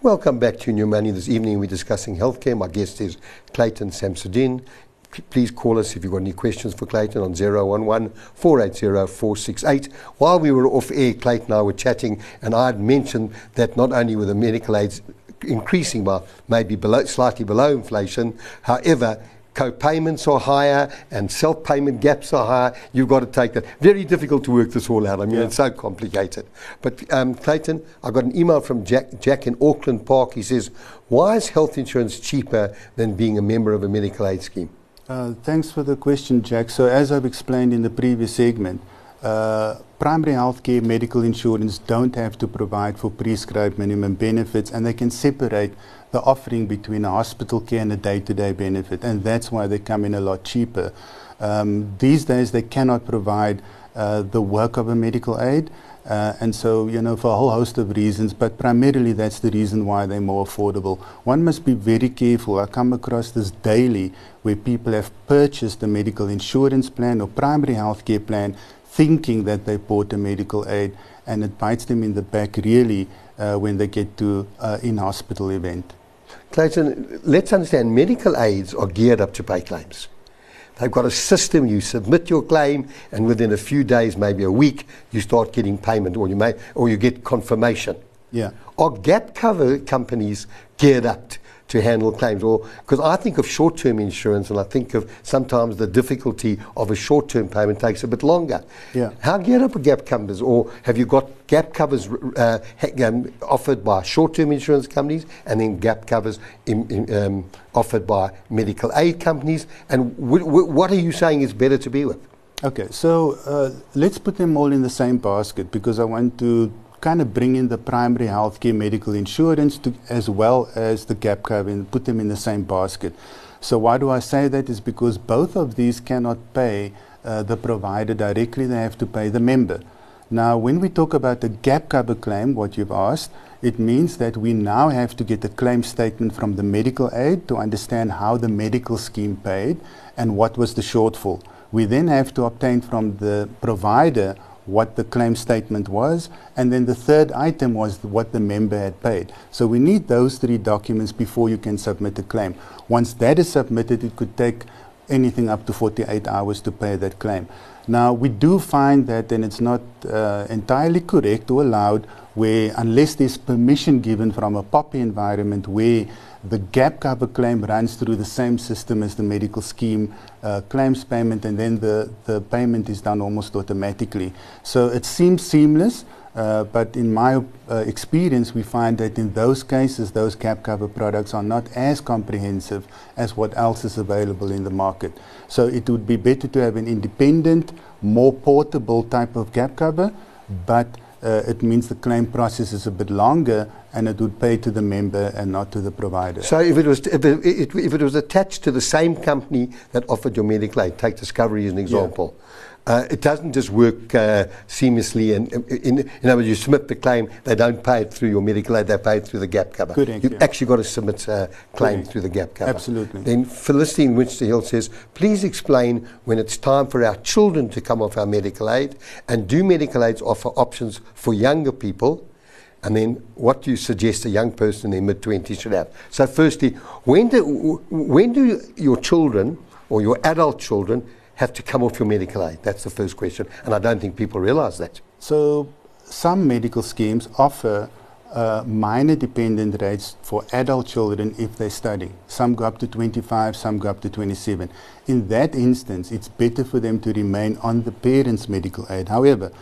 Welcome back to New Money. This evening we're discussing healthcare. My guest is Clayton Samsudeen. P- Please call us if you've got any questions for Clayton on 011 480 468. While we were off air, Clayton and I were chatting, and I had mentioned that not only were the medical aids increasing by maybe below, slightly below inflation, however, co-payments are higher and self-payment gaps are higher. You've got to take that. Very difficult to work this all out. I mean, Yeah. it's so complicated. But um, Clayton, I got an email from Jack, Jack in Auckland Park. He says, "Why is health insurance cheaper than being a member of a medical aid scheme?" Uh, thanks for the question, Jack. So, as I've explained in the previous segment, uh, primary healthcare medical insurance don't have to provide for prescribed minimum benefits, and they can separate the offering between a hospital care and a day-to-day benefit, and that's why they come in a lot cheaper. Um, these days, they cannot provide uh, the work of a medical aid. Uh, and so, you know, for a whole host of reasons, but primarily that's the reason why they're more affordable. One must be very careful. I come across this daily where people have purchased a medical insurance plan or primary health care plan thinking that they bought a medical aid, and it bites them in the back really uh, when they get to uh, in-hospital event. Clayton, let's understand medical aids are geared up to pay claims. They've got a system, you submit your claim, and within a few days, maybe a week, you start getting payment or you, may, or you get confirmation. Yeah. Are gap cover companies geared up to handle claims? Or because I think of short-term insurance, and I think of sometimes the difficulty of a short-term payment takes a bit longer. Yeah. How geared up are gap covers, or have you got gap covers uh, um, offered by short-term insurance companies, and then gap covers in, in, um, offered by medical aid companies? And w- w- what are you saying is better to be with? Okay, so uh, let's put them all in the same basket because I want to kind of bring in the primary healthcare medical insurance to, as well as the gap cover and put them in the same basket. So why do I say that? Is because both of these cannot pay uh, the provider directly; they have to pay the member. Now, when we talk about the gap cover claim, what you've asked, it means that we now have to get a claim statement from the medical aid to understand how the medical scheme paid and what was the shortfall. We then have to obtain from the provider what the claim statement was, and then the third item was what the member had paid. So we need those three documents before you can submit a claim. Once that is submitted, it could take anything up to 48 hours to pay that claim. Now, we do find that, and it's not uh, entirely correct or allowed, where unless there's permission given from a POPI environment where the gap cover claim runs through the same system as the medical scheme uh, claims payment, and then the, the payment is done almost automatically. So it seems seamless, uh, but in my uh, experience, we find that in those cases, those gap cover products are not as comprehensive as what else is available in the market. So it would be better to have an independent, more portable type of gap cover, but uh, it means the claim process is a bit longer and it would pay to the member and not to the provider. So if it was if it, it, if it was attached to the same company that offered your medical aid, take Discovery as an example. Uh, it doesn't just work uh, seamlessly, and in, in other words, you submit the claim, they don't pay it through your medical aid, they pay it through the gap cover. Correct, You've yeah. actually got to submit a claim through the gap cover. Absolutely. Then Felicity in Winchester Hill says, please explain when it's time for our children to come off our medical aid, and do medical aids offer options for younger people? And then, what do you suggest a young person in their mid 20s should have? So, firstly, when do, when do your children or your adult children have to come off your medical aid? That's the first question. And I don't think people realize that. So some medical schemes offer uh, minor dependent rates for adult children if they study. Some go up to 25, some go up to 27. In that instance, it's better for them to remain on the parent's medical aid. However,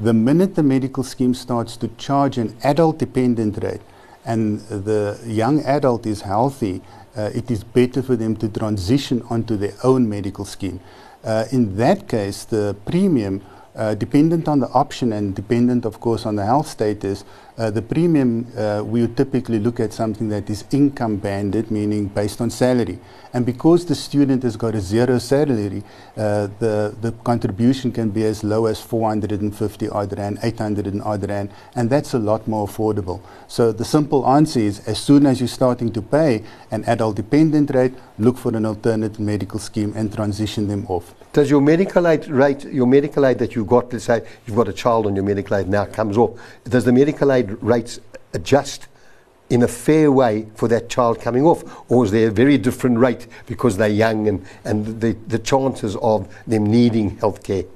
the minute the medical scheme starts to charge an adult dependent rate and the young adult is healthy, uh, it is better for them to transition onto their own medical scheme. Uh, in that case, the premium, uh, dependent on the option and dependent, of course, on the health status, uh, the premium uh, we would typically look at something that is income banded, meaning based on salary. And because the student has got a zero salary, uh, the, the contribution can be as low as 450 odd rand, 800 and odd rand, and that's a lot more affordable. So the simple answer is as soon as you're starting to pay an adult dependent rate, look for an alternative medical scheme and transition them off. Does your medical aid rate, your medical aid that you've got, let's say you've got a child on your medical aid now comes off, does the medical aid rates adjust in a fair way for that child coming off? Or is there a very different rate because they're young and, and the, the chances of them needing healthcare?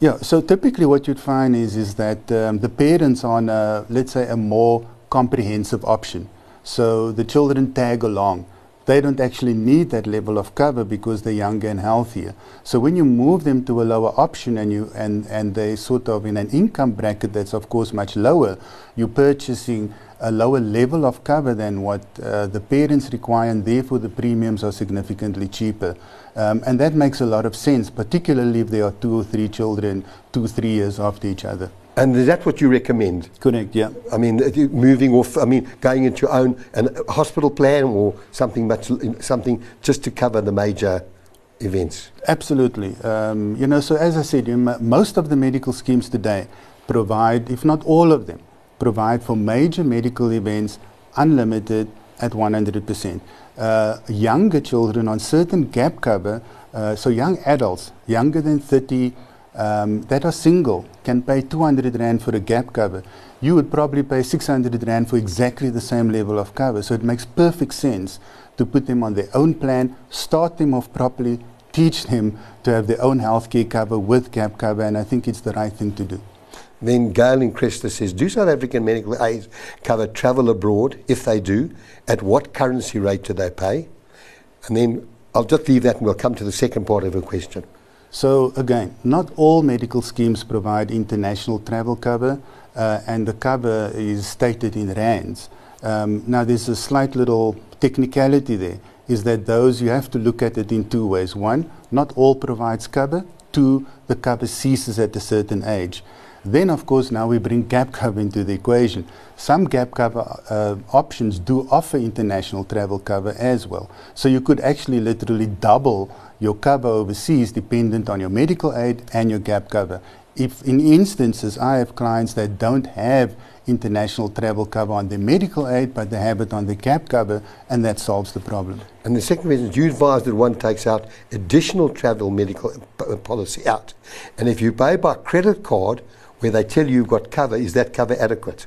Yeah, so typically what you'd find is, is that um, the parents are on, a, let's say, a more comprehensive option. So the children tag along. They don't actually need that level of cover because they're younger and healthier. So when you move them to a lower option and you and, and they sort of in an income bracket that's of course much lower, you're purchasing a lower level of cover than what uh, the parents require, and therefore the premiums are significantly cheaper. Um, and that makes a lot of sense, particularly if there are two or three children, two, three years after each other. And is that what you recommend? Correct, yeah. I mean, moving off, I mean, going into your own an, hospital plan or something much, something just to cover the major events? Absolutely. Um, you know, so as I said, most of the medical schemes today provide, if not all of them, provide for major medical events unlimited at 100%. Uh, younger children on certain gap cover, uh, so young adults, younger than 30, um, that are single, can pay 200 Rand for a gap cover. You would probably pay 600 Rand for exactly the same level of cover. So it makes perfect sense to put them on their own plan, start them off properly, teach them to have their own healthcare cover with gap cover, and I think it's the right thing to do. Then Gail in Cresta says, do South African medical aids cover travel abroad? If they do, at what currency rate do they pay? And then I'll just leave that and we'll come to the second part of the question. So again, not all medical schemes provide international travel cover, uh, and the cover is stated in rands. Um, now there's a slight little technicality there, is that those you have to look at it in two ways. One, not all provides cover. Two, the cover ceases at a certain age. Then, of course, now we bring gap cover into the equation. Some gap cover uh, options do offer international travel cover as well. So you could actually literally double your cover overseas dependent on your medical aid and your gap cover. If in instances I have clients that don't have international travel cover on their medical aid, but they have it on the gap cover, and that solves the problem. And the second reason is you advise that one takes out additional travel medical policy out. And if you pay by credit card, where they tell you you've got cover, is that cover adequate?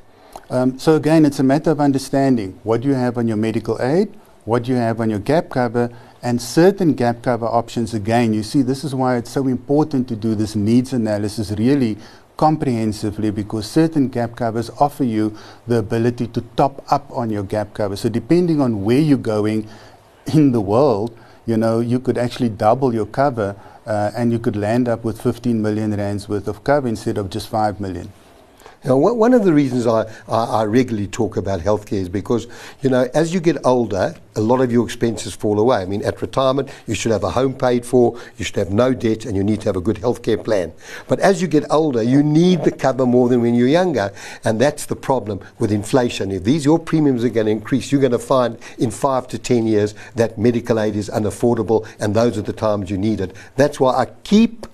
Um, so again, it's a matter of understanding what you have on your medical aid, what you have on your gap cover, and certain gap cover options. Again, you see, this is why it's so important to do this needs analysis really comprehensively because certain gap covers offer you the ability to top up on your gap cover. So depending on where you're going in the world, you know, you could actually double your cover Uh, and you could land up with 15 million rands worth of cover instead of just 5 million. Now, one of the reasons I, I, I, regularly talk about healthcare is because, you know, as you get older, a lot of your expenses fall away. I mean, at retirement, you should have a home paid for, you should have no debt, and you need to have a good healthcare plan. But as you get older, you need the cover more than when you're younger, and that's the problem with inflation. If these your premiums are going to increase, you're going to find in five to ten years that medical aid is unaffordable, and those are the times you need it. That's why I keep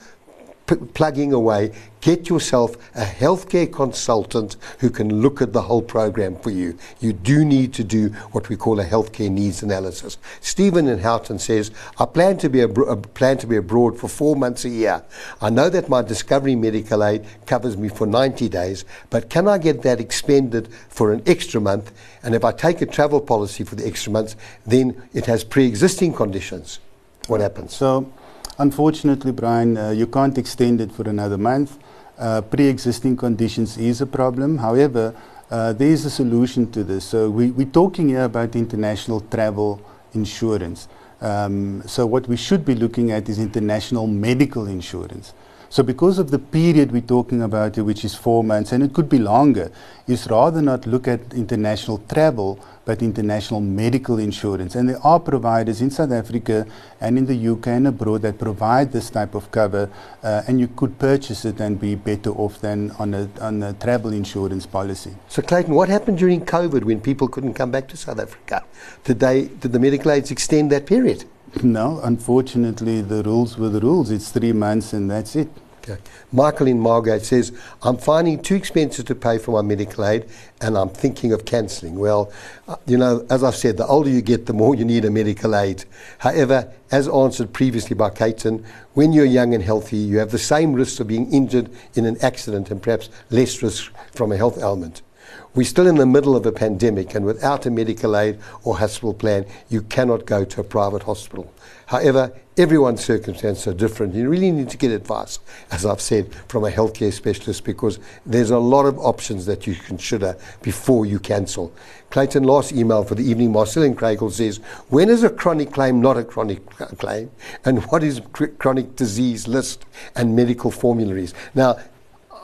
p- plugging away. Get yourself a healthcare consultant who can look at the whole program for you. You do need to do what we call a healthcare needs analysis. Stephen in Houghton says, I plan to be abro- uh, plan to be abroad for four months a year. I know that my Discovery medical aid covers me for 90 days, but can I get that expended for an extra month? And if I take a travel policy for the extra months, then it has pre-existing conditions. What happens? So Unfortunately, Brian, uh, you can't extend it for another month. Uh, pre-existing conditions is a problem. However, uh, there is a solution to this. So we, we're talking here about international travel insurance. Um, so what we should be looking at is international medical insurance. So because of the period we're talking about here, which is four months, and it could be longer, is rather not look at international travel, but international medical insurance. And there are providers in South Africa and in the UK and abroad that provide this type of cover, uh, and you could purchase it and be better off than on a, on a travel insurance policy. So, Clayton, what happened during COVID when people couldn't come back to South Africa? Did, they, did the medical aids extend that period? No, unfortunately, the rules were the rules. It's three months and that's it. Okay. Michael in Margate says, I'm finding too expensive to pay for my medical aid and I'm thinking of cancelling. Well, uh, you know, as I've said, the older you get, the more you need a medical aid. However, as answered previously by Clayton, when you're young and healthy, you have the same risks of being injured in an accident and perhaps less risk from a health ailment. We're still in the middle of a pandemic, and without a medical aid or hospital plan, you cannot go to a private hospital. However, everyone's circumstances are different. You really need to get advice, as I've said, from a healthcare specialist because there's a lot of options that you consider before you cancel. Clayton, last email for the evening, Marcel Craigle says, when is a chronic claim not a chronic claim? And what is chronic disease list and medical formularies? Now,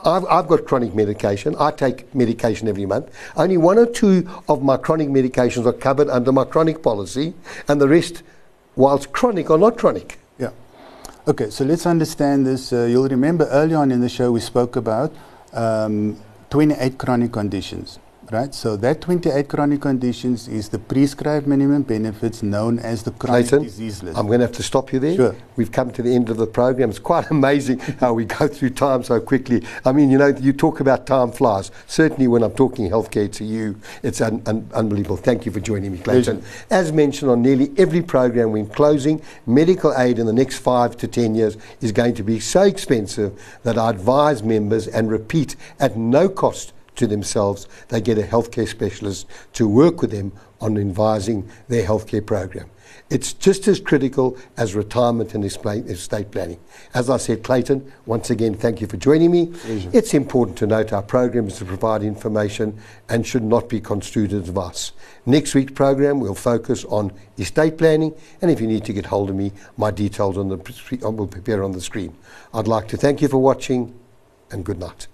I've, I've, got chronic medication. I take medication every month. Only one or two of my chronic medications are covered under my chronic policy, and the rest, whilst chronic, are not chronic. Yeah. Okay, so let's understand this. Uh, you'll remember early on in the show we spoke about um, 28 chronic conditions right? So that 28 chronic conditions is the prescribed minimum benefits known as the chronic Clayton, disease list. I'm going to have to stop you there. Sure. We've come to the end of the program. It's quite amazing how we go through time so quickly. I mean, you know, you talk about time flies. Certainly when I'm talking healthcare to you, it's un- un- unbelievable. Thank you for joining me, Clayton. Pleasure. As mentioned on nearly every program, we're closing, medical aid in the next five to 10 years is going to be so expensive that I advise members and repeat at no cost to themselves, they get a healthcare specialist to work with them on advising their healthcare program. It's just as critical as retirement and estate planning. As I said, Clayton, once again, thank you for joining me. Pleasure. It's important to note our program is to provide information and should not be construed as advice. Next week's program will focus on estate planning, and if you need to get hold of me, my details on the will appear on the screen. I'd like to thank you for watching, and good night.